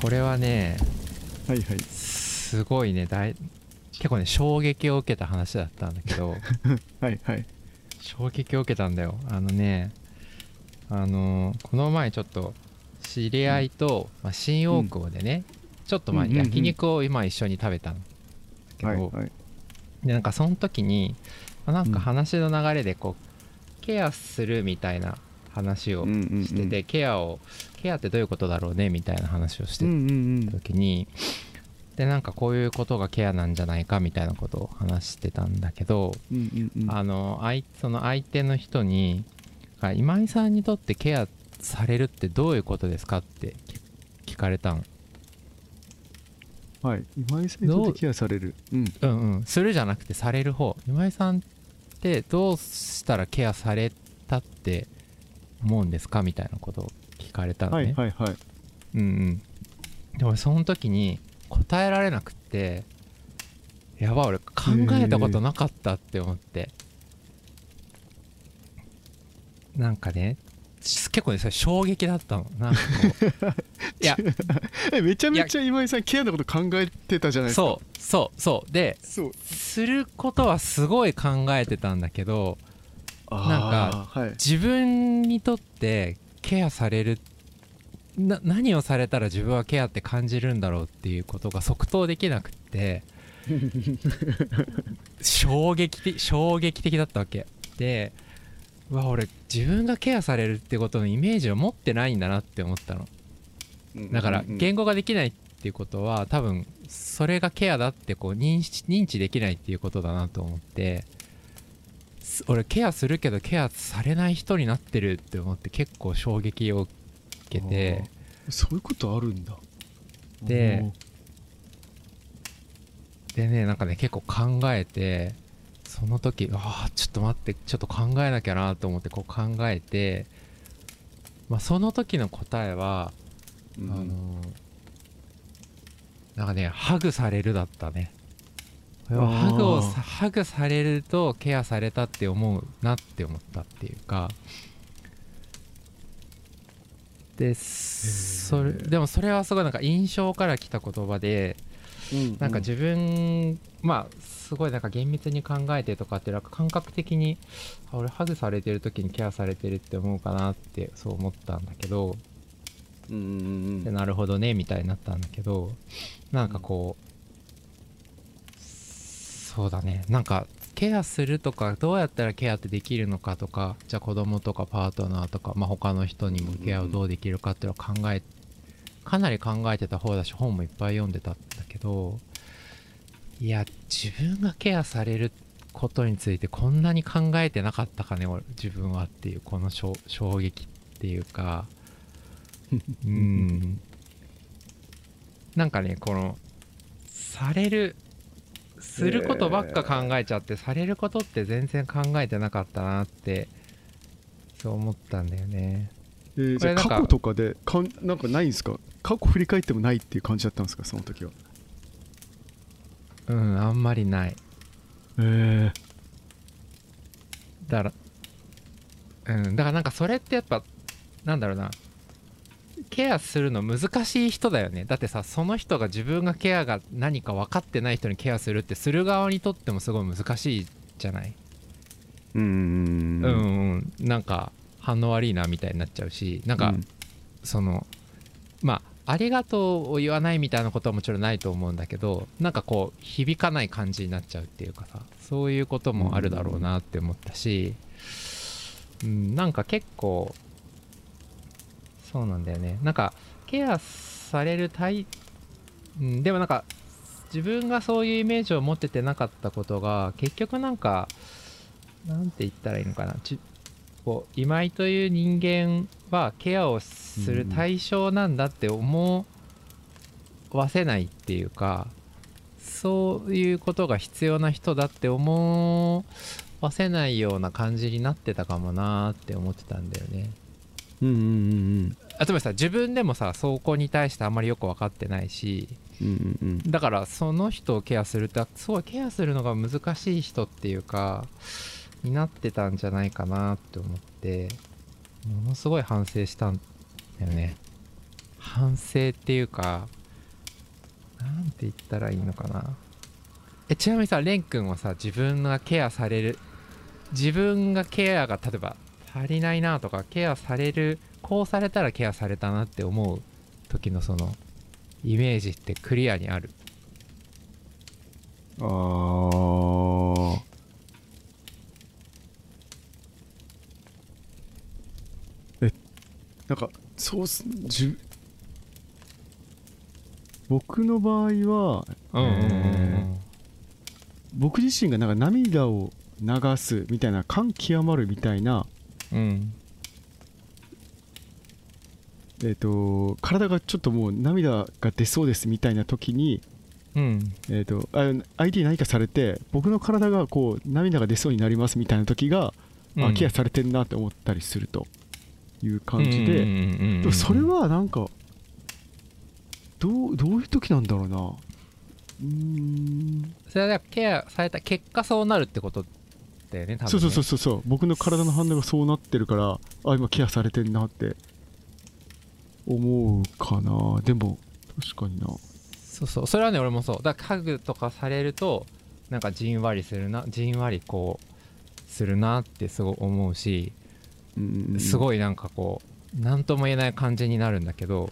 これはねはいはい。すごいね大結構ね衝撃を受けた話だったんだけど。はいはい。衝撃を受けたんだよ。あのねあのーこの前ちょっと知り合いと、まあ、新大久保でね、ちょっとまあうんうんうん。焼肉を今一緒に食べたんだけど、はいはい。でなんかその時に、まあなんか話の流れでこうケアするみたいな話をしてて、ケアをケアってどういうことだろうねみたいな話をしてた時に、でなんかこういうことがケアなんじゃないかみたいなことを話してたんだけど、あの相その相手の人にあ今井さんにとってケアされるってどういうことですかって聞聞かれたん。はい。今井さんにとってケアされる。うん。うんうん。するじゃなくてされる方。今井さんってどうしたらケアされたって思うんですかみたいなことを聞かれたのはね、いはいはい。うんうん。で俺その時に答えられなくってやばい俺考えたことなかったって思って、なんかね結構ねそれ衝撃だったの。なんかこう。いや。えめちゃめちゃ今井さんケアのこと考えてたじゃないですか。そうそうそう。でそう。することはすごい考えてたんだけどあーはい。自分にとってケアされるな何をされたら自分はケアって感じるんだろうっていうことが即答できなくって 衝撃的衝撃的だったわけ。でうわ俺自分がケアされるってことのイメージを持ってないんだなって思ったの。だから言語ができないっていうことは多分それがケアだってこう認識認知できないっていうことだなと思って。す俺ケアするけどケアされない人になってるって思って結構衝撃を受けて。そういうことあるんだ。ででねなんかね結構考えてその時ああちょっと待ってちょっと考えなきゃなと思ってこう考えてまあその時の答えはうん。あのーなんかねハグされるだったねハグをハグされるとケアされたって思うなって思ったっていうか。でそれでもそれはすごいなんか印象から来た言葉でうんなんか自分まあすごいなんか厳密に考えてとかってなんか感覚的にあ俺ハグされてる時にケアされてるって思うかなってそう思ったんだけど。うんうんうん。でなるほどねみたいになったんだけど。なんかこうそうだね。なんかケアするとかどうやったらケアってできるのかとかじゃあ子供とかパートナーとか、まあ、他の人にもケアをどうできるかっていうのを考えかなり考えてた方だし本もいっぱい読んでたんだけどいや自分がケアされることについてこんなに考えてなかったかね俺自分はっていうこの衝衝撃っていうか。うん。なんかねこのされるすることばっか考えちゃって、されることって全然考えてなかったなってそう思ったんだよね。えーじゃあ過去とかでかんなんかないんですか？過去振り返ってもないっていう感じだったんですか？その時は。うんあんまりない。えだからうんだからなんかそれってやっぱなんだろうなケアするの難しい人だよね。だってさその人が自分がケアが何か分かってない人にケアするってする側にとってもすごい難しいじゃない？うんうんうんうん。なんか反応悪いなみたいになっちゃうしなんか、そのまあありがとうを言わないみたいなことはもちろんないと思うんだけどなんかこう響かない感じになっちゃうっていうかさそういうこともあるだろうなって思ったし、うん、なんか結構そうなんだよね。なんかケアされる対、うん、でもなんか自分がそういうイメージを持っててなかったことが結局なんかなんて言ったらいいのかな。ちこう今井という人間はケアをする対象なんだって思わせないっていうか、そういうことが必要な人だって思わせないような感じになってたかもなーって思ってたんだよね。うんうんうん。あつまりさ自分でもさそこに対してあんまりよく分かってないしうんうんうん。だからその人をケアするってすごいケアするのが難しい人っていうかになってたんじゃないかなって思ってものすごい反省したんだよね。反省っていうかなんて言ったらいいのかな。えちなみにさ蓮くんはさ自分がケアされる自分がケアが例えば足りないなとかケアされるこうされたらケアされたなって思う時のそのイメージってクリアにある。あー。えなんかそうっす。じゅ僕の場合はうんうんうん僕自身がなんか涙を流すみたいな感極まるみたいなうんうんえっ、と体がちょっともう涙が出そうですみたいな時にうん。えー、とあ相手に何かされて僕の体がこう涙が出そうになりますみたいな時が、あケアされてんなって思ったりするという感じで、でもそれはなんかどうどういう時なんだろうな。うーん。それはケアされた結果そうなるってことだよね多分ね。そうそうそうそうそう。僕の体の反応がそうなってるからあ今ケアされてんなって思うかな。でも確かにな。そうそう。それはね俺もそう。だから家具とかされるとなんかじんわりするなじんわりこうするなってすごい思うしうんすい、ごいなんかこう何とも言えない感じになるんだけど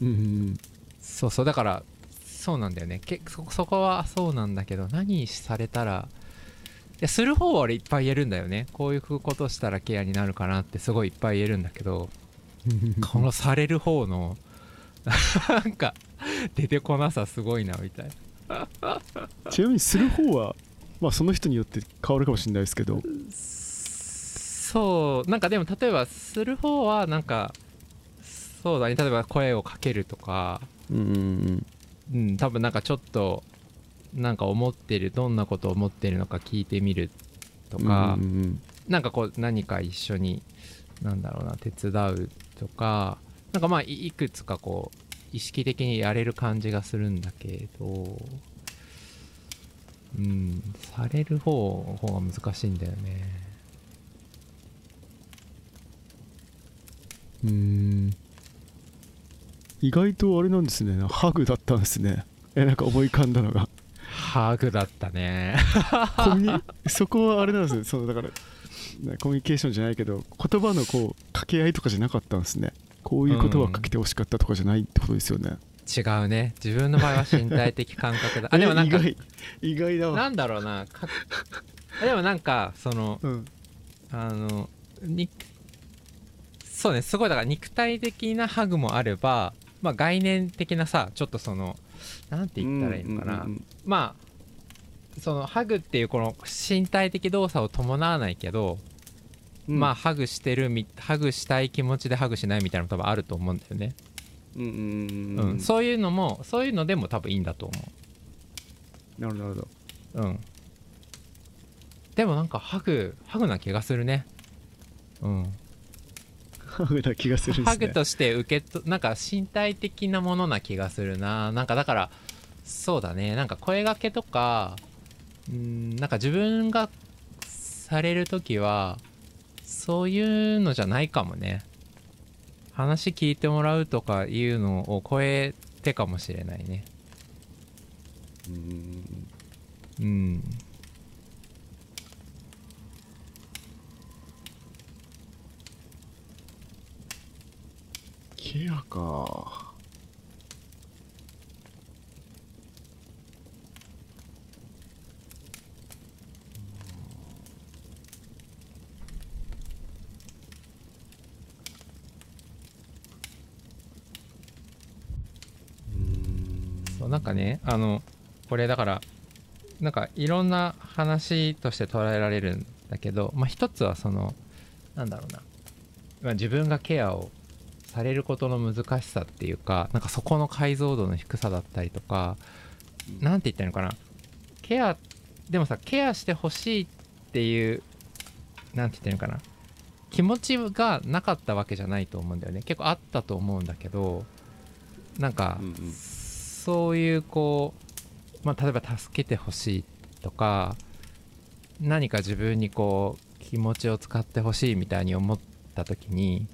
うんうんそうそう。だからそうなんだよね。けそそこはそうなんだけど何されたらいやする方は俺いっぱい言えるんだよね。こういうことしたらケアになるかなってすごいいっぱい言えるんだけどうん このされる方のなんか出てこなさすごいなみたいな。ちなみにする方はまあその人によって変わるかもしれないですけど。そうなんかでも例えばする方はなんかそうだね。例えば声をかけるとか。うんうんうん。多分なんかちょっとなんか思ってるどんなことを思ってるのか聞いてみるとか、うんうん。なんかこう何か一緒になんだろうな手伝うとかなんかまあいいくつかこう意識的にやれる感じがするんだけどうんされる方方が難しいんだよね。うーん。意外とあれなんですね。ハグだったんですね。えなんか思い浮かんだのが。ハグだったね。そこはあれなんですね。そのだからねコミュニケーションじゃないけど言葉のこう掛け合いとかじゃなかったんですね。こういう言葉をかけてほしかったとかじゃないってことですよね、違うね。自分の場合は身体的感覚だ。あでもなんかえ意外意外だわ。なんだろうな。かでもなんかそのうん。あのにそうね。すごいだから肉体的なハグもあれば、まあ、概念的なさちょっとそのなんて言ったらいいのかな、うんうん。まあそのハグっていうこの身体的動作を伴わないけど、うん。まあハグしてるみハグしたい気持ちでハグしないみたいなの多分あると思うんだよね、うんうんうんうん。うん。そういうのもそういうのでも多分いいんだと思なるほどなるほど。ううん。でもなんかハグハグな気がするね。うん。ハグな気がするすね。ハグとして受けとなんか身体的なものな気がするな。なんかだからそうだね。なんか声がけとかうんなんか自分がされる時はそういうのじゃないかもね。話聞いてもらうとかいうのを超えてかもしれないね。うん。うん。ケアかそうなんかねあのこれだからなんかいろんな話として捉えられるんだけど、まあ、一つはそのなんだろうな、まあ、自分がケアをされることの難しさっていうかなんかそこの解像度の低さだったりとかなんて言ったらいいのかな。ケアでもさケアしてほしいっていうなんて言ったらいいのかな。気持ちがなかったわけじゃないと思うんだよね。結構あったと思うんだけどなんか、うんうん。そういうこう、まあ、例えば助けてほしいとか何か自分にこう気持ちを使ってほしいみたいに思った時に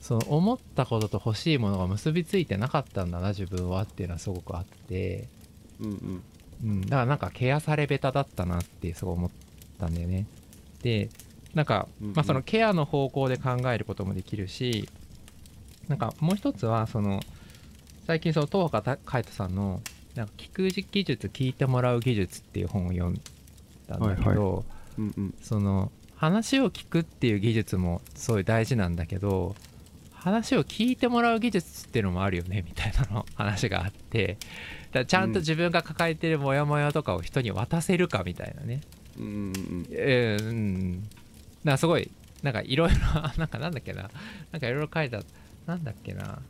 その思ったことと欲しいものが結びついてなかったんだな自分はっていうのはすごくあって、うんうん。うん、だからなんかケアされベタだったなってすごい思ったんだよね。でなんか、まあ、そのケアの方向で考えることもできるしなんかもう一つはその最近その東岡海人さんの「なんか聞く技術聞いてもらう技術」っていう本を読んだんだけど、うんうんその話を聞くっていう技術もすごい大事なんだけど話を聞いてもらう技術っていうのもあるよねみたいなの話があってだちゃんと自分が抱えてるモヤモヤとかを人に渡せるかみたいなね。うんうんえーうん。だからすごいなんかいろいろ なんかなんだっけな。なんかいろいろ書いた。なんだっけな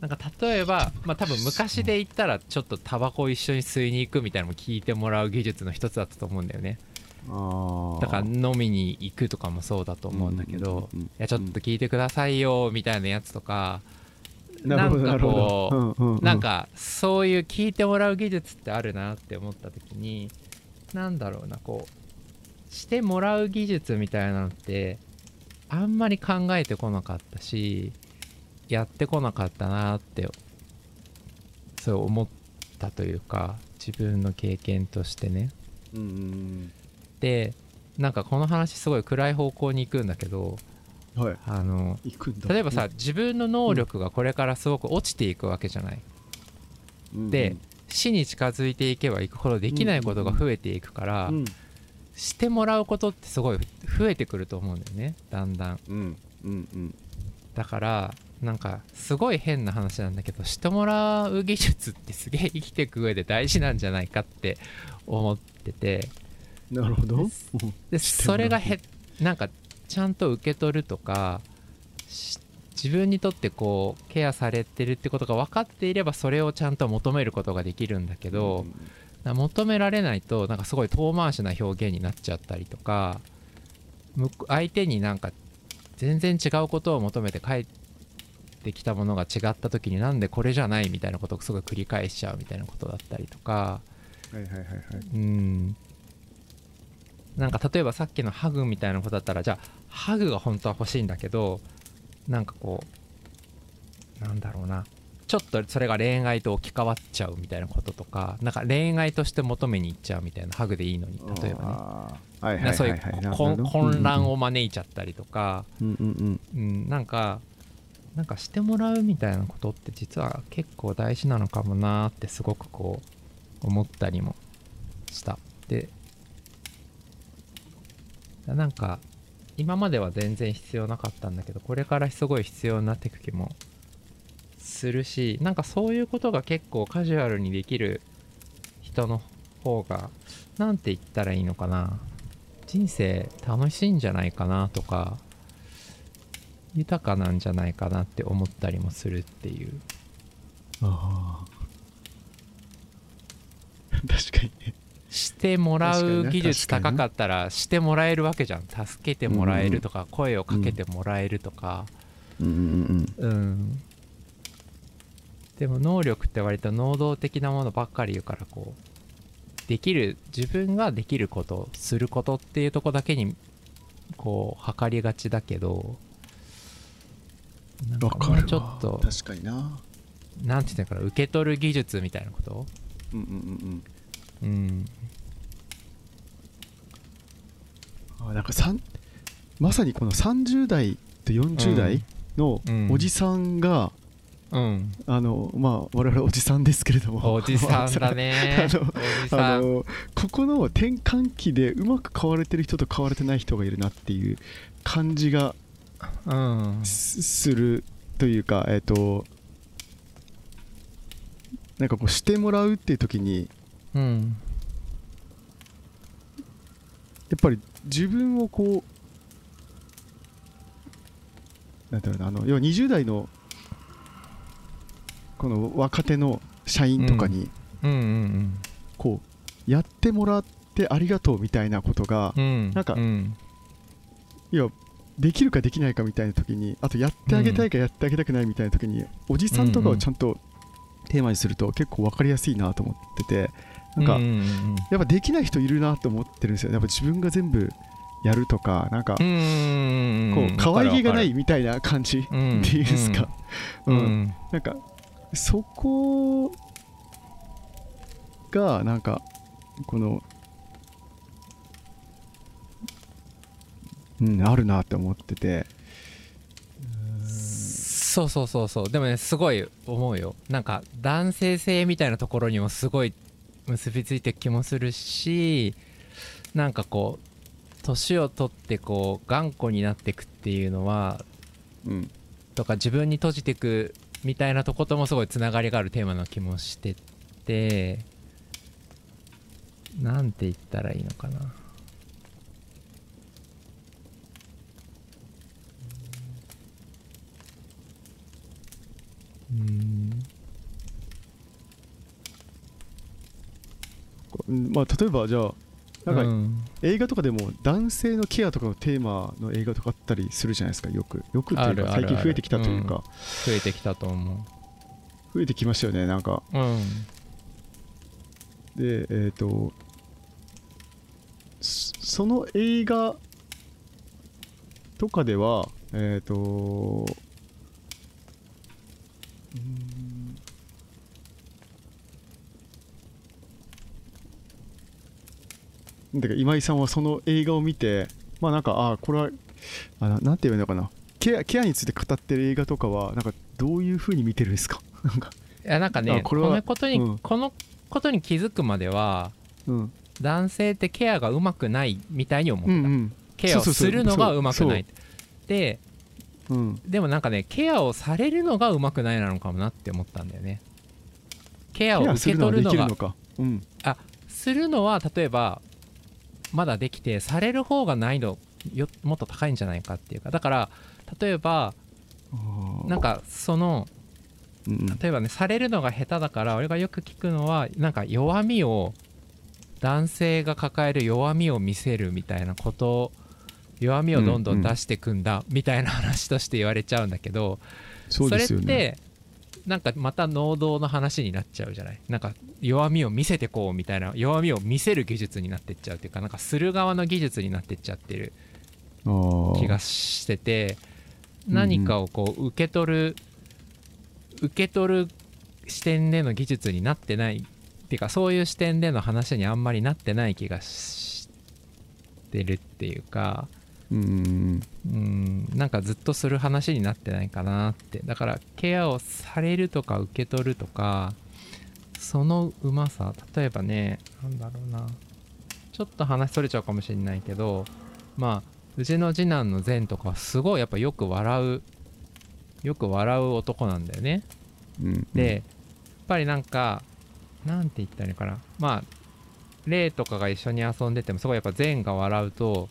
なんか例えばまあ多分昔で言ったらちょっとタバコを一緒に吸いに行くみたいなのも聞いてもらう技術の一つだったと思うんだよね。だから飲みに行くとかもそうだと思うんだけど、うんうんうんいやちょっと聞いてくださいよみたいなやつとか、なんるほこうど。うんうんうん。なんかそういう聞いてもらう技術ってあるなって思った時になんだろうなこうしてもらう技術みたいなのってあんまり考えてこなかったしやってこなかったなってそう思ったというか自分の経験としてね。うんうんでなんかこの話すごい暗い方向に行くんだけどうんはい。あの例えばさ自分の能力がこれからすごく落ちていくわけじゃない。うんで死に近づいていけばいくほどできないことが増えていくから、うん。してもらうことってすごい増えてくると思うんだよね。だんだん。うん。うんうん。だからなんかすごい変な話なんだけどしてもらう技術ってすげえ生きていく上で大事なんじゃないかって思ってて。なるほど。で そうれがへなんかちゃんと受け取るとかし自分にとってこうケアされてるってことが分かっていればそれをちゃんと求めることができるんだけど、な求められないとなんかすごい遠回しな表現になっちゃったりとか相手になんか全然違うことを求めて帰ってきたものが違った時になんでこれじゃないみたいなことをすごい繰り返しちゃうみたいなことだったりとか。はいはいはいはい。うん。なんか例えばさっきのハグみたいなことだったらじゃあハグが本当は欲しいんだけどなんかこうなんだろうな。ちょっとそれが恋愛と置き換わっちゃうみたいなこととかなんか恋愛として求めに行っちゃうみたいなハグでいいのに例えばね。そういう混乱を招いちゃったりとか、うんうんうん。うん、なんかなんかしてもらうみたいなことって実は結構大事なのかもなーってすごくこう思ったりもした。でなんか今までは全然必要なかったんだけどこれからすごい必要になっていく気もするしなんかそういうことが結構カジュアルにできる人の方がなんて言ったらいいのかな。人生楽しいんじゃないかなとか豊かなんじゃないかなって思ったりもするっていう。ああ 確かに。ねしてもらう技術高かったらしてもらえるわけじゃん。助けてもらえるとか声をかけてもらえるとか。うんうん。うん。でも能力って割と能動的なものばっかり言うからこうできる自分ができることすることっていうとこだけにこう測りがちだけどなかもうかるわ。ちょっと確かにな。なんて言うんだろう受け取る技術みたいなこと？うんうんうんうん。うん。あなんかさんまさにこの30代と40代のうん。おじさんが、うん。あのまあ我々おじさんですけれども。おじさんだね。あのあのここの転換期でうまく買われてる人と買われてない人がいるなっていう感じがうんすするというかえっ、となんかこうしてもらうっていう時にうんやっぱり自分をこうなんだろうなあの要は20代のこの若手の社員とかにこうやってもらってありがとうみたいなことがなんかうん。いやできるかできないかみたいな時にあとやってあげたいかやってあげたくないみたいな時に、おじさんとかをちゃんとテーマにすると結構分かりやすいなと思っててなんか、やっぱできない人いるなと思ってるんですよ。やっぱ自分が全部やるとかなんかうーんこう可愛げがないわみたいな感じっていうんですか、うん。なんかそこがなんかこのうんあるなって思ってて。そうそうそうそう。でもねすごい思うよ。なんか男性性みたいなところにもすごい結びついてる気もするしなんかこう年を取ってこう頑固になっていくっていうのはうんとか自分に閉じてくみたいなとこともすごいつながりがあるテーマな気もしててなんて言ったらいいのかな。うん。うんまあ例えばじゃあなんかうん。映画とかでも男性のケアとかのテーマの映画とかあったりするじゃないですかよく。よくっていうか最近増えてきたというか。増えてきたと思増えてきましたよねなんか。ううん。でえっ、とそその映画とかではえっ、とうーん。だから今井さんはその映画を見てまあなんかああこれはあななんて言えばいいのかな。ケアケアについて語ってる映画とかはなんかどういうふうに見てるんですか？なんか。いやなんかねこのことに、うん。このことに気づくまではうん。男性ってケアがうまくないみたいに思った、うんうん。ケアをするのがうまくない。でうん。でもなんかねケアをされるのがうまくないなのかもなって思ったんだよね。ケアを受け取るのがうん。するのは例えばまだできてされる方が難易度よもっと高いんじゃないかっていうか。だから例えばなんかその例えばねされるのが下手だから俺がよく聞くのはなんか弱みを男性が抱える弱みを見せるみたいなこと弱みをどんどん出してくんだみたいな話として言われちゃうんだけど、それってなんかまた能動の話になっちゃうじゃない？なんか弱みを見せてこうみたいな弱みを見せる技術になってっちゃうっていうかなんかする側の技術になってっちゃってる気がしててうん何かをこう受け取る受け取る視点での技術になってないっていうかそういう視点での話にあんまりなってない気がしてるっていうかうん。なんかずっとする話になってないかなって。だからケアをされるとか受け取るとかそのうまさ。例えばねなんだろうな。ちょっと話それちゃうかもしれないけどまあうちの次男の善とかはすごいやっぱよく笑う。よく笑う男なんだよね。うん。うんでやっぱりなんかなんて言ったらいいのかな。まあレイとかが一緒に遊んでてもすごいやっぱ善が笑うと、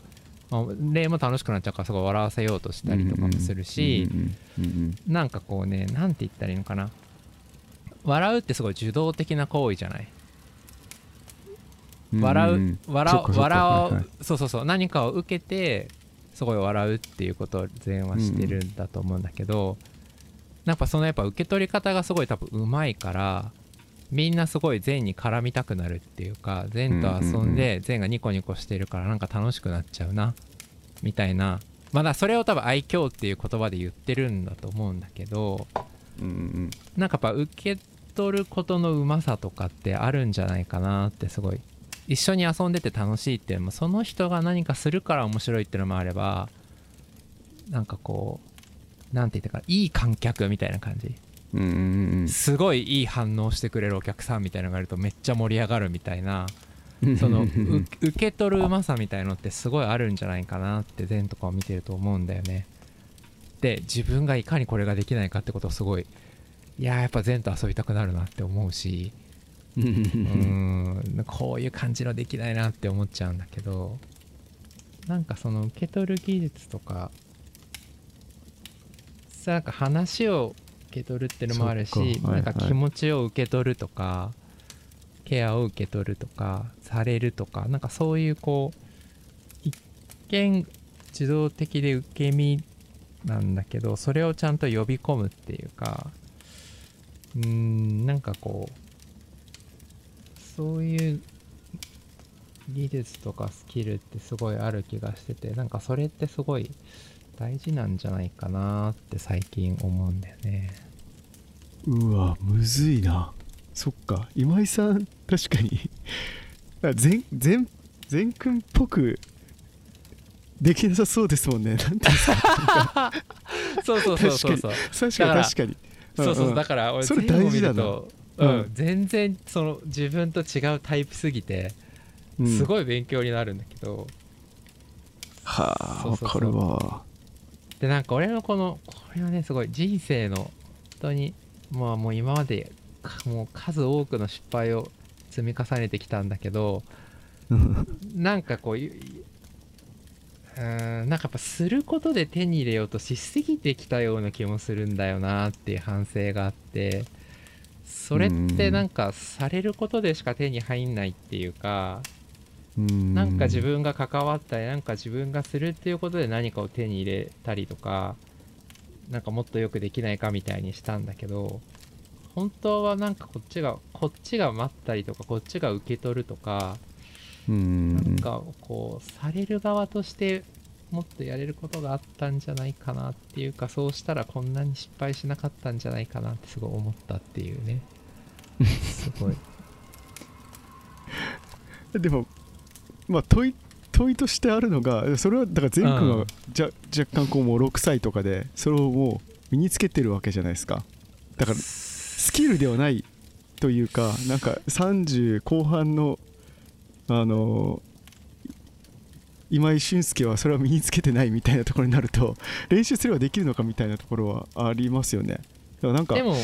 まあ、レイも楽しくなっちゃうからすごい笑わせようとしたりとかもするし、なんかこうねなんて言ったらいいのかな。笑うってすごい受動的な行為じゃない？うん笑う、うん。笑そっかそっか。笑う、そうそうそう。何かを受けてすごい笑うっていうことを善はしてるんだと思うんだけど、なんかそのやっぱ受け取り方がすごい多分うまいからみんなすごい善に絡みたくなるっていうか善と遊んで善がニコニコしてるからなんか楽しくなっちゃうなみたいな。まだそれを多分愛嬌っていう言葉で言ってるんだと思うんだけどなんかやっぱ受け取ることのうまさとかってあるんじゃないかなってすごい。一緒に遊んでて楽しいっていうのもその人が何かするから面白いっていうのもあればなんかこうなんて言ったかいい観客みたいな感じすごいいい反応してくれるお客さんみたいなのがいるとめっちゃ盛り上がるみたいな。うん。その受け取るうまさみたいのってすごいあるんじゃないかなって善とかを見てると思うんだよね。で自分がいかにこれができないかってことをすごいいやーやっぱ善と遊びたくなるなって思うし。うん。こういう感じのできないなって思っちゃうんだけど。なんかその受け取る技術とかさなんか話を受け取るってのもあるし、そっか。はいなんか気持ちを受け取るとかケアを受け取るとかされるとかなんかそういうこう一見自動的で受け身なんだけどそれをちゃんと呼び込むっていうかうーんなんかこうそういう技術とかスキルってすごいある気がしててなんかそれってすごい大事なんじゃないかなって最近思うんだよね。うわむずいな。そっか。今井さん確かに。あ全全全くんっぽくできなさそうですもんね。なんていうんですか。そうそうそうそうそう。確かに。確かにそうそう、んんだから俺それ大事だな。ううんん、全然その自分と違うタイプすぎてうん。すごい勉強になるんだけど、はあそうそうそう。わかるわでなんか俺のこのこれはねすごい人生の本当にまあもう今までかもう数多くの失敗を積み重ねてきたんだけど なんかこういうんなんかやっぱすることで手に入れようとしすぎてきたような気もするんだよなっていう反省があってそれってなんかされることでしか手に入んないっていうかななんか自分が関わったりなんか自分がするっていうことで何かを手に入れたりとかなんかもっとよくできないかみたいにしたんだけど本当はなんかこっちがこっちが待ったりとかこっちが受け取るとかうん。なんかこうされる側としてもっとやれることがあったんじゃないかなっていうかそうしたらこんなに失敗しなかったんじゃないかなってすごい思ったっていうね。すごい。でもまあ問い問いとしてあるのがそれはだから全君はうん。じゃ若干こうもう6歳とかでそれをもう身につけてるわけじゃないですか。だからスキルではないというかなんか30後半のあの今井俊介はそれは身につけてないみたいなところになると練習すればできるのかみたいなところはありますよね。だからなんかでも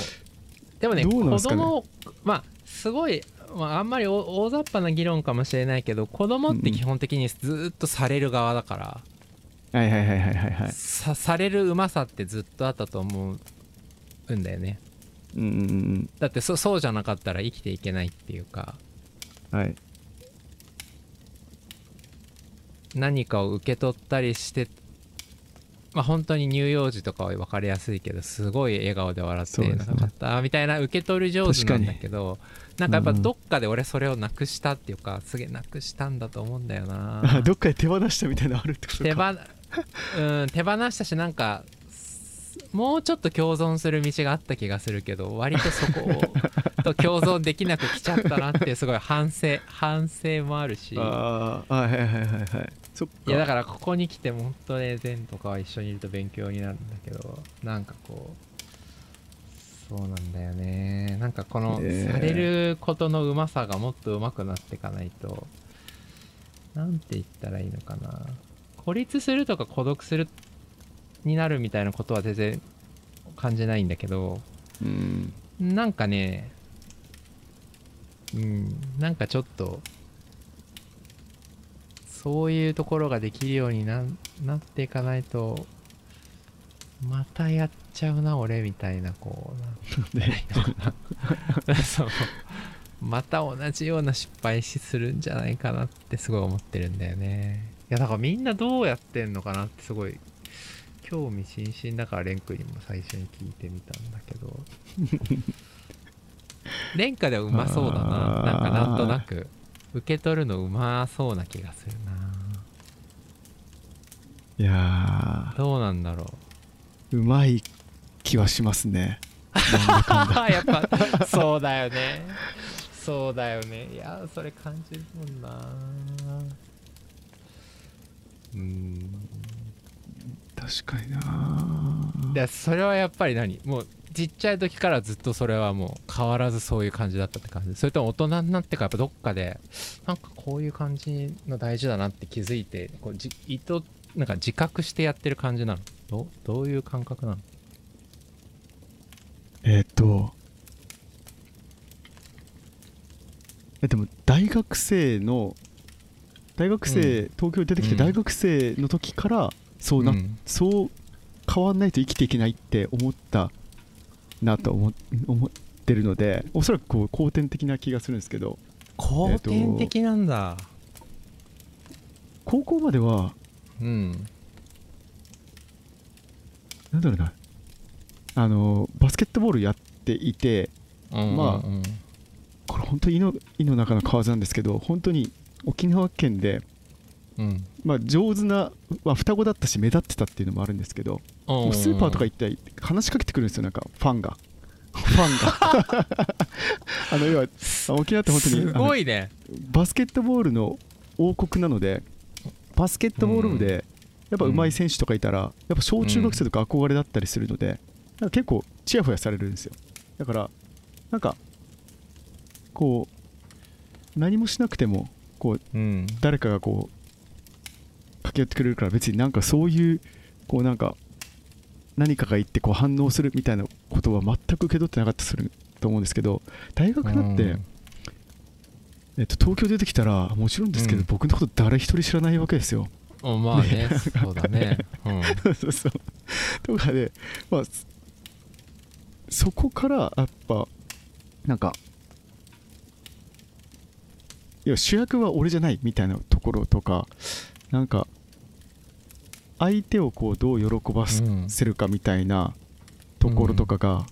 でもねどうなん子供まあすごい、まあ、あんまり大大雑把な議論かもしれないけど子供って基本的にずーっとされる側だから、はいはいはいはいはいはい。さされるうまさってずっとあったと思うんだよね。うんうんうんだってそそうじゃなかったら生きていけないっていうか。はい。何かを受け取ったりしてまあ本当に乳幼児とかは分かりやすいけどすごい笑顔で笑ってなかった、みたいな受け取る上手なんだけどなんかやっぱどっかで俺それをなくしたっていうかすげえなくしたんだと思うんだよあな。どっかで手放したみたいなのあるってことか。手放うん手放したしなんかすもうちょっと共存する道があった気がするけど割とそこをと共存できなくきちゃったなってすごい反省 反省もあるし。ああはいはいはいはいはい。そっか。いやだからここに来ても本当ね善とかは一緒にいると勉強になるんだけどなんかこうそうなんだよね。なんかこのえ。ーされることのうまさがもっと上手くなっていかないと。なんて言ったらいいのかな。孤立するとか孤独するになるみたいなことは全然感じないんだけど。うん。なんかねうんなんかちょっとそういうところができるようにななっていかないとまたやっちゃうな俺みたいなこうな。ん ねそう。また同じような失敗しするんじゃないかなってすごい思ってるんだよね。いやだからみんなどうやってんのかなってすごい興味津々だからレン君にも最初に聞いてみたんだけど。レンカではうまそうだな。なんかなんとなく。受け取るのうまそうな気がするな。いやどうなんだろう。ーうまい気はしますね。やっぱそうだよね。そうだよね。いやそれ感じるもんな。うん。確かにな。でそれはやっぱり何？もうちっちゃい時からずっとそれはもう変わらずそういう感じだったって感じ。それとも大人になってからやっぱどっかでなんかこういう感じの大事だなって気づいてこうじ意図なんか自覚してやってる感じなの？どどういう感覚なの？えっ、とえでも大学生の大学生、うん。東京に出てきてうん。大学生の時からそうな、ん。そう変わんないと生きていけないって思ったなと思思ってるのでおそらくこう後天的な気がするんですけど。後天的なんだ、高校まではうん。なんだろうなあのバスケットボールやっていてうんまあうん。うんこれ本当に井の井の中の蛙なんですけど本当に沖縄県で、うん。まあ、上手な、まあ、双子だったし目立ってたっていうのもあるんですけどもうスーパーとか行ったら話しかけてくるんですよなんかファンが。ファンが。あの要はあ沖縄って本当にすごいね。バスケットボールの王国なのでバスケットボール部でやっぱ上手い選手とかいたらやっぱ小中学生とか憧れだったりするのでなんか結構チヤホヤされるんですよ。だからなんかこう何もしなくてもこううん。誰かがこう駆け寄ってくれるから別になんかそういうこうなんか何かが言ってこう反応するみたいなことは全く受け取ってなかったりすると思うんですけど大学だって、うん。えっと、東京出てきたらもちろんですけど、うん。僕のこと誰一人知らないわけですよ。おまあねそうだね。うん。そうそう。とかで、まあ、そそこからやっぱなんかいや主役は俺じゃないみたいなところとかなんか相手をこうどう喜ばうんせるかみたいなところとかが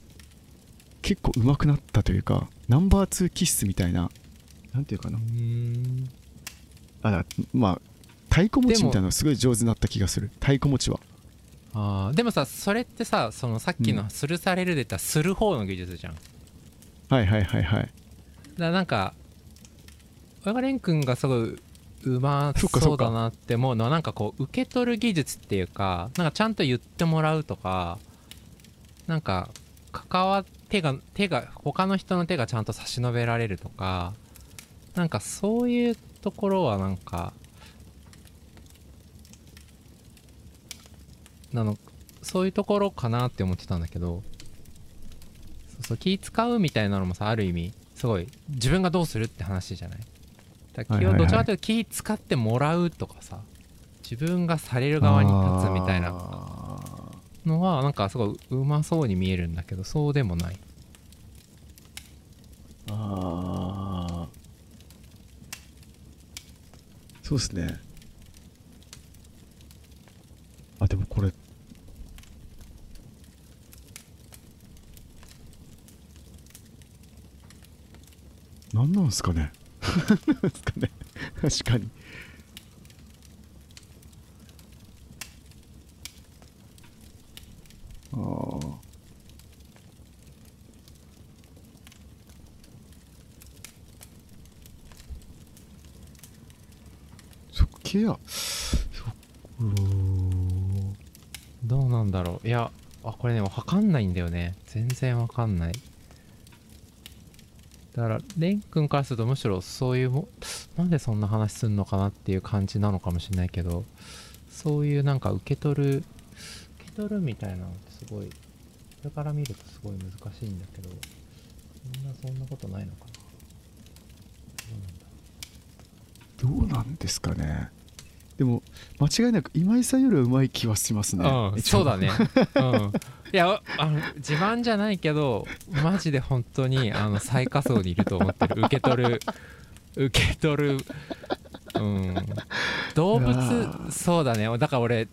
結構上手くなったというかナンバー2気質みたいななんていうかな。うんあだまあ太鼓持ちみたいなのすごい上手になった気がする。太鼓持ちはあーでもさそれってさそのさっきのうん。するされるでたらする方の技術じゃん。だかはいはいはいはい。らなんか俺が蓮くんがすごいうまそうだなって思うのはなんかこう受け取る技術っていうかなんかちゃんと言ってもらうとかなんか関わ手が手が他の人の手がちゃんと差し伸べられるとかなんかそういうところはなんかなのそういうところかなって思ってたんだけどそうそう気使うみたいなのもさある意味すごい自分がどうするって話じゃない？気をどちらかというと気使ってもらうとかさ自分がされる側に立つみたいなあのはなんかすごいうまそうに見えるんだけどそうでもない。ーあー。そうですねあでもこれ。何なんすかね。なんすかね。確かに。ああそっケアそっどうなんだろう。いやあこれね分かんないんだよね。全然分かんない。だからレン君からするとむしろそういうもなんでそんな話すんのかなっていう感じなのかもしれないけどそういうなんか受け取る受け取るみたいなのってすごいこれから見るとすごい難しいんだけどそんなそんなことないのかな。どうなんだどうなんですかね。でも間違いなく今井さんよりはうまい気はしますねうん、そうだね。うん。いや、あの自慢じゃないけど、マジで本当にあの最下層にいると思ってる。受け取る、受け取る。うん。動物、ーそうだね。だから俺、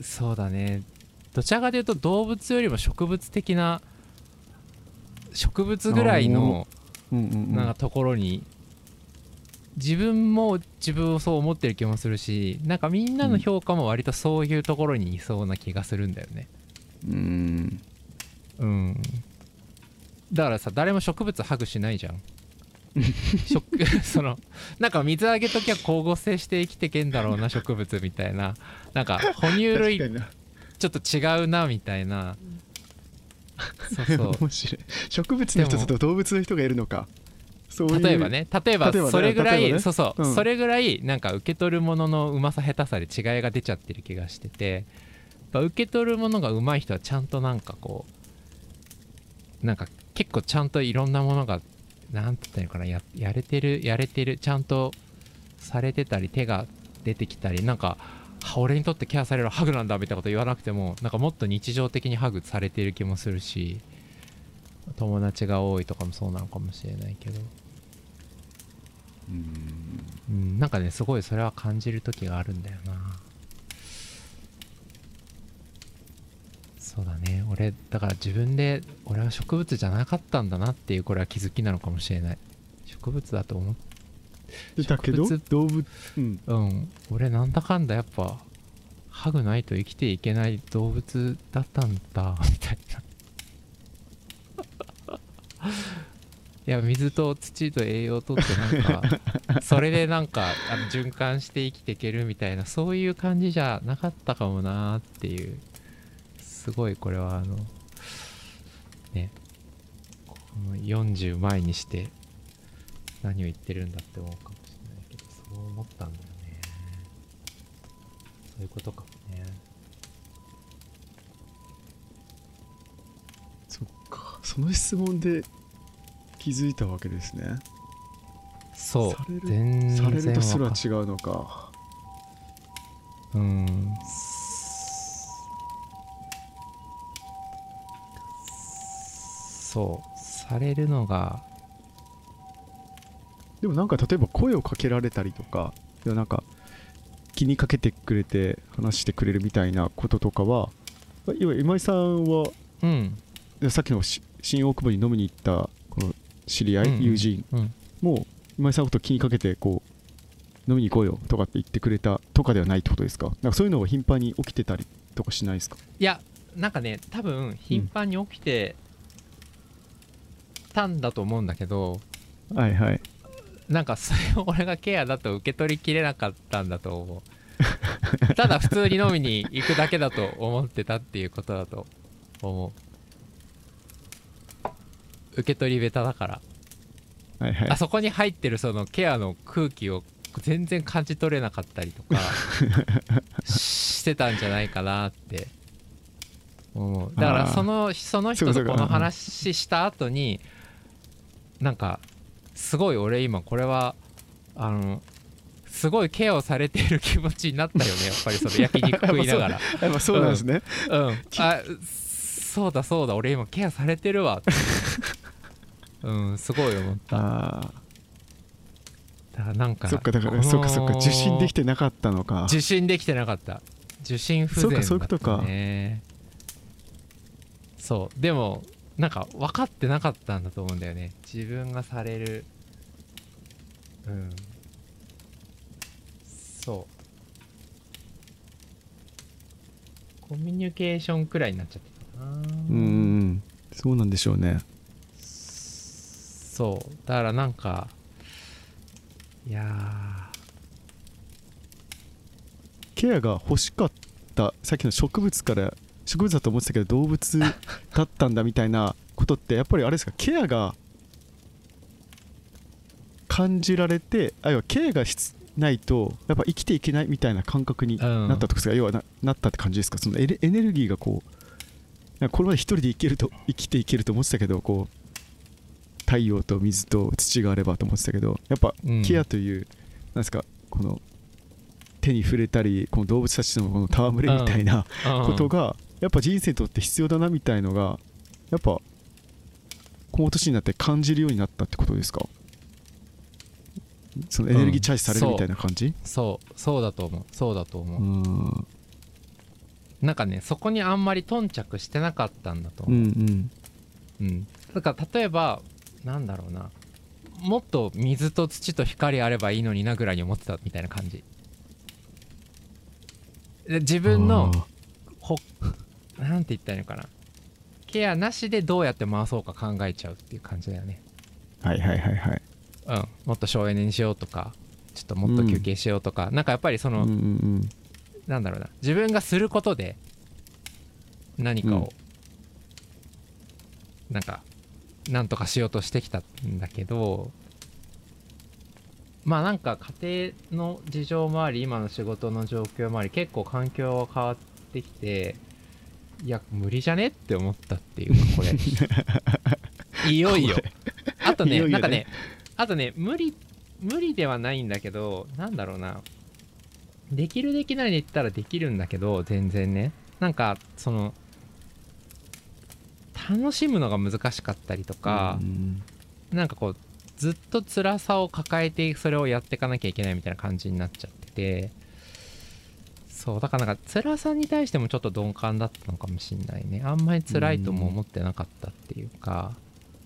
そうだね。どちらかというと動物よりも植物的な、植物ぐらいのなんかところに自分も自分をそう思ってる気もするしなんかみんなの評価も割とそういうところにいそうな気がするんだよね。うん。うん。だからさ誰も植物ハグしないじゃん。植 そのなんか水あげときは光合成して生きてけんだろうな植物みたいな。なんか哺乳類ちょっと違うなみたいな。そうそう。面白い。植物の人と動物の人がいるのかそう例えばね例えばそれぐらい、例えばね。そうそう、うん。それぐらいなんか受け取るもののうまさ下手さで違いが出ちゃってる気がしてて受け取るものがうまい人はちゃんとなんかこうなんか結構ちゃんといろんなものがなんて言ったらいいのかなややれてるやれてるちゃんとされてたり手が出てきたりなんかは俺にとってケアされるハグなんだみたいなこと言わなくてもなんかもっと日常的にハグされてる気もするし友達が多いとかもそうなのかもしれないけどうん。うん、なんかねすごいそれは感じる時があるんだよな。そうだね。俺だから自分で俺は植物じゃなかったんだなっていうこれは気づきなのかもしれない。植物だと思っだけど植物動物うん。うん。俺なんだかんだやっぱハグないと生きていけない動物だったんだみたいないや水と土と栄養とってなんかそれでなんかあの循環して生きていけるみたいなそういう感じじゃなかったかもなーっていう。すごいこれはあのねこの40前にして何を言ってるんだって思うかもしれないけどそう思ったんだよね。そういうことかもね。そっか。その質問で気づいたわけですね。そう。されるとすら違うのか。うん。そう。されるのが。でもなんか例えば声をかけられたりとかいやなんか気にかけてくれて話してくれるみたいなこととかは今井さんはうん。でさっきのし新大久保に飲みに行った知り合い、友人。うん。も今井さんのこと気にかけてこう飲みに行こうよとかって言ってくれたとかではないってことですか？なんかそういうのが頻繁に起きてたりとかしないですか？いやなんかね多分頻繁に起きてたんだと思うんだけど、はいはい。なんかそれを俺がケアだと受け取りきれなかったんだと思う。ただ普通に飲みに行くだけだと思ってたっていうことだと思う受け取り下手だから。はいはい。あそこに入ってるそのケアの空気を全然感じ取れなかったりとか してたんじゃないかなって。思う。だからそのその人とこの話した後になんかすごい俺今これはあのすごいケアをされている気持ちになったよね。やっぱりその焼肉食いながら。やっぱそうなんですね、うん。あそうだそうだ。俺今ケアされてるわってうんすごい思った。ああだからなんかそっかだからそっかそっか受信できてなかったのか。受信できてなかった。受信不全だった、ね、そうかそういうことか。そう。でもなんか分かってなかったんだと思うんだよね。自分がされる。うん。そう。コミュニケーションくらいになっちゃってたかな。うんうんうん。そうなんでしょうねそう。だからなんかいやケアが欲しかったさっきの植物から植物だと思ってたけど動物だったんだみたいなことってやっぱりあれですかケアが感じられてあ要はケアがしないとやっぱ生きていけないみたいな感覚にうん。なったとかですか、要はななったって感じですか？そのエネルギーがこうこれまで一人で生きると生きていけると思ってたけどこう太陽と水と土があればと思ってたけどやっぱうん。ケアという、なんですかこの手に触れたりこの動物たちとのこの戯れみたいなーことが、やっぱ人生にとって必要だなみたいのがやっぱこの年になって感じるようになったってことですか？そのエネルギーチャージされるみたいな感じ？そう。そうだと思う。そうだとう思う、ん。なんかねそこにあんまり頓着してなかったんだとう。ん思う、うん。うんだから例えばなんだろうな。もっと水と土と光あればいいのになぐらいに思ってたみたいな感じ。で自分のほなんて言ったらいいのかな。ケアなしでどうやって回そうか考えちゃうっていう感じだよね。はいはいはいはい。うん。もっと省エネにしようとかちょっともっと休憩しようとか、なんかやっぱりその、うんうんうん。なんだろうな。自分がすることで何かを、なんかなんとかしようとしてきたんだけどまあなんか家庭の事情もあり今の仕事の状況もあり結構環境は変わってきていや無理じゃねって思ったっていうかこれ。いよいよ。あとねいね。なんかねあとね無理無理ではないんだけどなんだろうな。できるできないで言ったらできるんだけど全然ね。なんかその楽しむのが難しかったりとかう、ん。なんかこうずっと辛さを抱えてそれをやっていかなきゃいけないみたいな感じになっちゃっててそうだからなんか辛さに対してもちょっと鈍感だったのかもしんないね。あんまり辛いとも思ってなかったっていうか。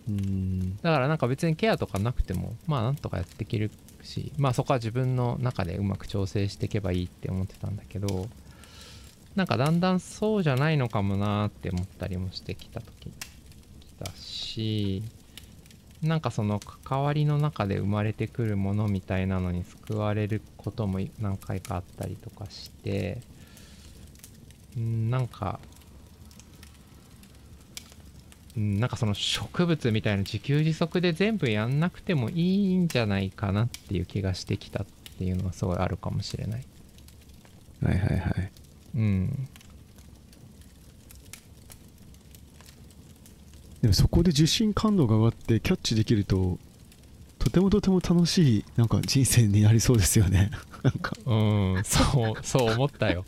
うん。だからなんか別にケアとかなくてもまあなんとかやっていけるしまあそこは自分の中でうまく調整していけばいいって思ってたんだけどなんかだんだんそうじゃないのかもなーって思ったりもしてきた時きたしなんかその関わりの中で生まれてくるものみたいなのに救われることも何回かあったりとかしてうんなんかうんなんかその植物みたいな自給自足で全部やんなくてもいいんじゃないかなっていう気がしてきたっていうのはすごいあるかもしれない。はいはいはいうん。でもそこで受信感度が上がってキャッチできるととてもとても楽しいなんか人生になりそうですよね なんかうん、そう、そう思ったよ。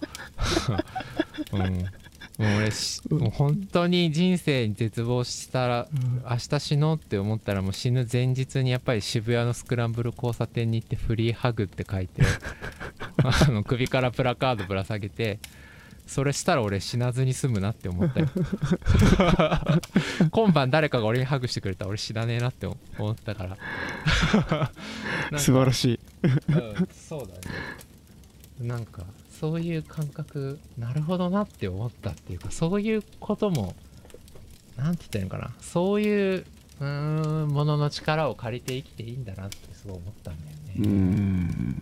うん。もう俺し、もう本当に人生に絶望したら、明日死のうって思ったらもう死ぬ前日にやっぱり渋谷のスクランブル交差点に行ってフリーハグって書いて あの首からプラカードぶら下げてそれしたら俺死なずに済むなって思ったよ。今晩誰かが俺にハグしてくれたら俺死なねえなって思ったから。素晴らしい。うん、そうだね。なんかそういう感覚なるほどなって思ったっていうかそういうこともなんて言ったらいいのかな。そういううーんものの力を借りて生きていいんだなってすごい思ったんだよね、うーん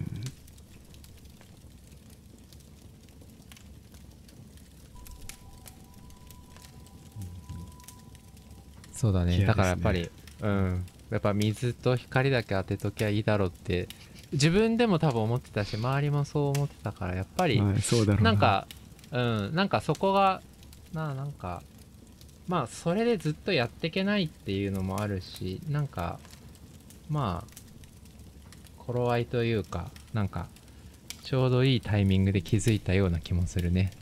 そうだね。いやだからやっぱり、でうん。やっぱ水と光だけ当てときゃいいだろうって自分でも多分思ってたし周りもそう思ってたからやっぱり、はい、そうだろうな。んか、うん、なんかそこが、な、なんか、まあ、それでずっとやっていけないっていうのもあるし、なんか、まあ、頃合いというか、なんか、ちょうどいいタイミングで気づいたような気もするね。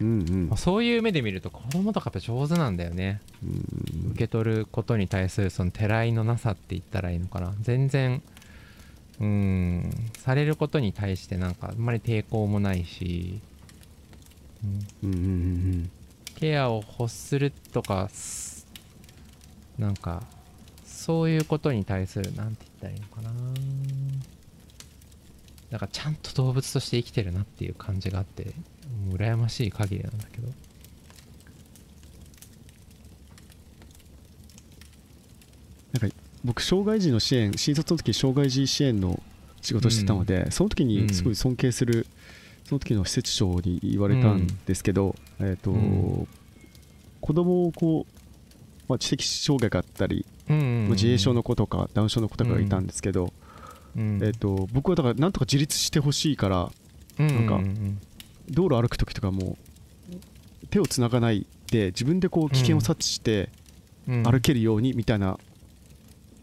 うんうん。まあ、そういう目で見ると子供とかやっぱ上手なんだよね。うん。受け取ることに対するそのてらいのなさって言ったらいいのかな。全然うーんされることに対してなんかあんまり抵抗もないし、うん。うんうんうんケアを欲するとかすなんかそういうことに対するなんて言ったらいいのかななんかちゃんと動物として生きてるなっていう感じがあってもう羨ましい限りなんだけど。なんか僕障害児の支援新卒の時障害児支援の仕事してたので、その時にすごい尊敬する、その時の施設長に言われたんですけど、えっ、と、うん。子供をこう、まあ、知的障害があったり、うんうんうん自閉症の子とかダウン症の子とかがいたんですけど、うん。えっ、と僕はだからなんとか自立してほしいからなんか道路歩く時とかも手をつながないで自分でこう危険を察知して歩けるようにみたいな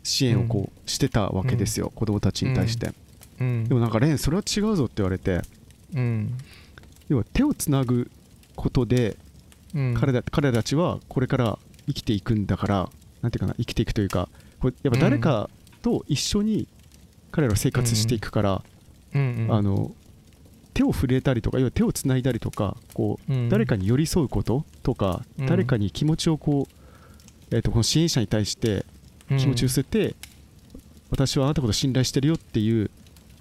支援をこうしてたわけですよ、子供たちに対して、うん。でもなんかレンそれは違うぞって言われて。うん。要は手をつなぐことでうん。彼ら彼らたちはこれから生きていくんだからなんていうかな生きていくというかこれやっぱ誰かと一緒に彼らは生活していくから、うんうん。あの手を触れたりとか要は手をつないだりとかこう、うん。誰かに寄り添うこととか、うん。誰かに気持ちをこう、えー、とこの支援者に対して気持ちを寄せて、私はあなたのことを信頼してるよっていう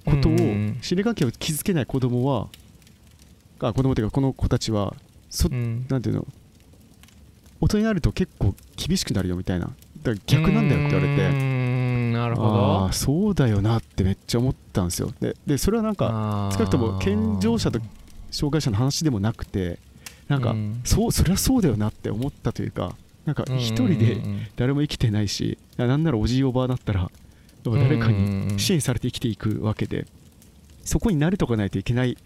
ことを、うんうん信頼関係を築けない子供はあ子供というかこの子たちはそ、うん。なんていうの大人になると結構厳しくなるよみたいな。だから逆なんだよって言われてなるほあど。あそうだよなってめっちゃ思ったんですよ。ででそれはなんか少なくとも健常者と障害者の話でもなくてなんか、うん。そうそりゃそうだよなって思ったというかなんか一人で誰も生きてないしなんならおじいおばあだったら誰かに支援されて生きていくわけでそこに慣れとかないといけない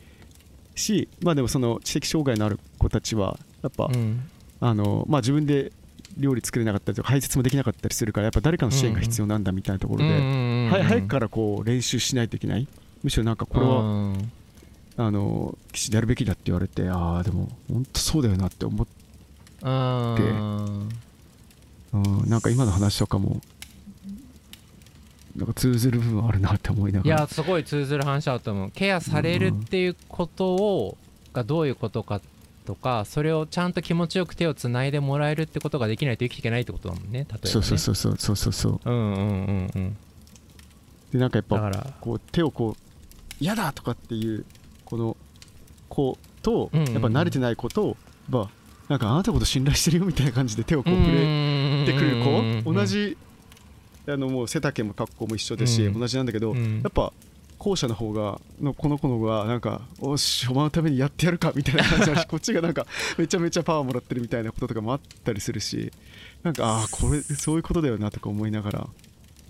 しまあでもその知的障害のある子たちはやっぱ、あのまあ、自分で料理作れなかったりとか排泄もできなかったりするからやっぱ誰かの支援が必要なんだみたいなところで、は早くからこう練習しないといけない。むしろなんかこれは、あの騎士でやるべきだって言われてああでも本当そうだよなって思って、うん、なんか今の話とかもなんか通ずる部分あるなって思いながら。いやすごい通ずる話だと思う。ケアされるっていうことをがどういうことかとかそれをちゃんと気持ちよく手をつないでもらえるってことができないと生きていけないってことだもんね例えば、ね、そうそうそうそうそうそうそう。うんうんうんうん。でなんかやっぱこう手をこう嫌だとかっていうこの子とやっぱ慣れてない子と、まあなんかあなたのこと信頼してるよみたいな感じで手をこう触れてくれる子。同じあのもう背丈も格好も一緒ですし、うん。同じなんだけど、うん。やっぱ後者の方がのこの子の方がなんかおしお前のためにやってやるかみたいな感じだし こっちがなんかめちゃめちゃパワーもらってるみたいなこととかもあったりするしなんかああこれそういうことだよなとか思いながら。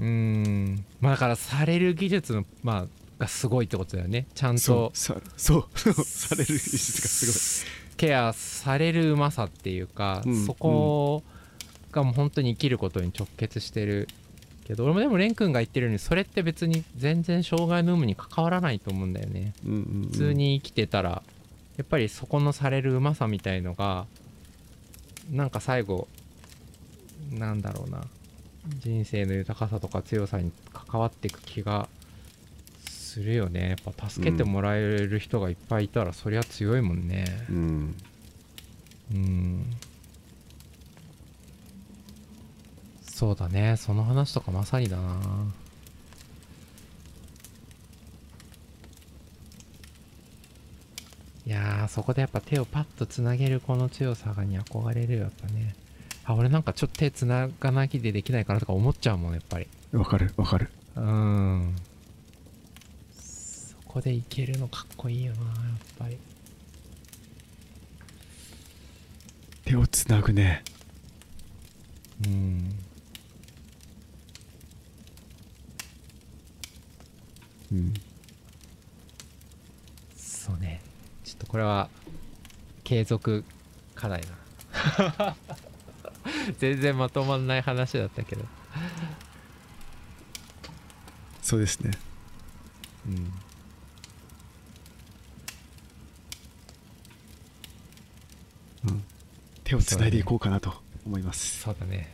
うん。まあだからされる技術のまあがすごいってことだよね。ちゃんと。そうさそう。される技術がすケアされるうまさっていうか、うん。そこがもう本当に生きることに直結してるけど俺もでも蓮くんが言ってるようにそれって別に全然障害の有無に関わらないと思うんだよね。うんうんうん。普通に生きてたらやっぱりそこのされるうまさみたいのがなんか最後なんだろうな。人生の豊かさとか強さに関わっていく気がするよね。やっぱ助けてもらえる人がいっぱいいたらそりゃ強いもんね。うん。うんそうだね。その話とかまさにだな。いやーそこでやっぱ手をパッとつなげるこの強さがに憧れるよやっぱね。あ俺なんかちょっと手つながなきでできないかなとか思っちゃうもんやっぱり。わかるわかる。うん。そこでいけるのかっこいいよなやっぱり。手をつなぐね。うんうん。そうね。ちょっとこれは継続課題だ 全然まとまんない話だったけど。そうですね。うん。手をつないでいこうかなと思います。そうだね。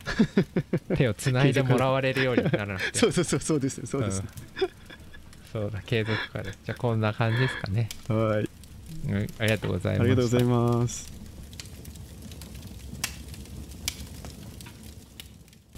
手をつないでもらわれるようにならなくて。そうそうそうそうですね。そうですね、うんそうだ継続課題じゃあこんな感じですかね、はい。うん、ありがとうございました。ありがとうございます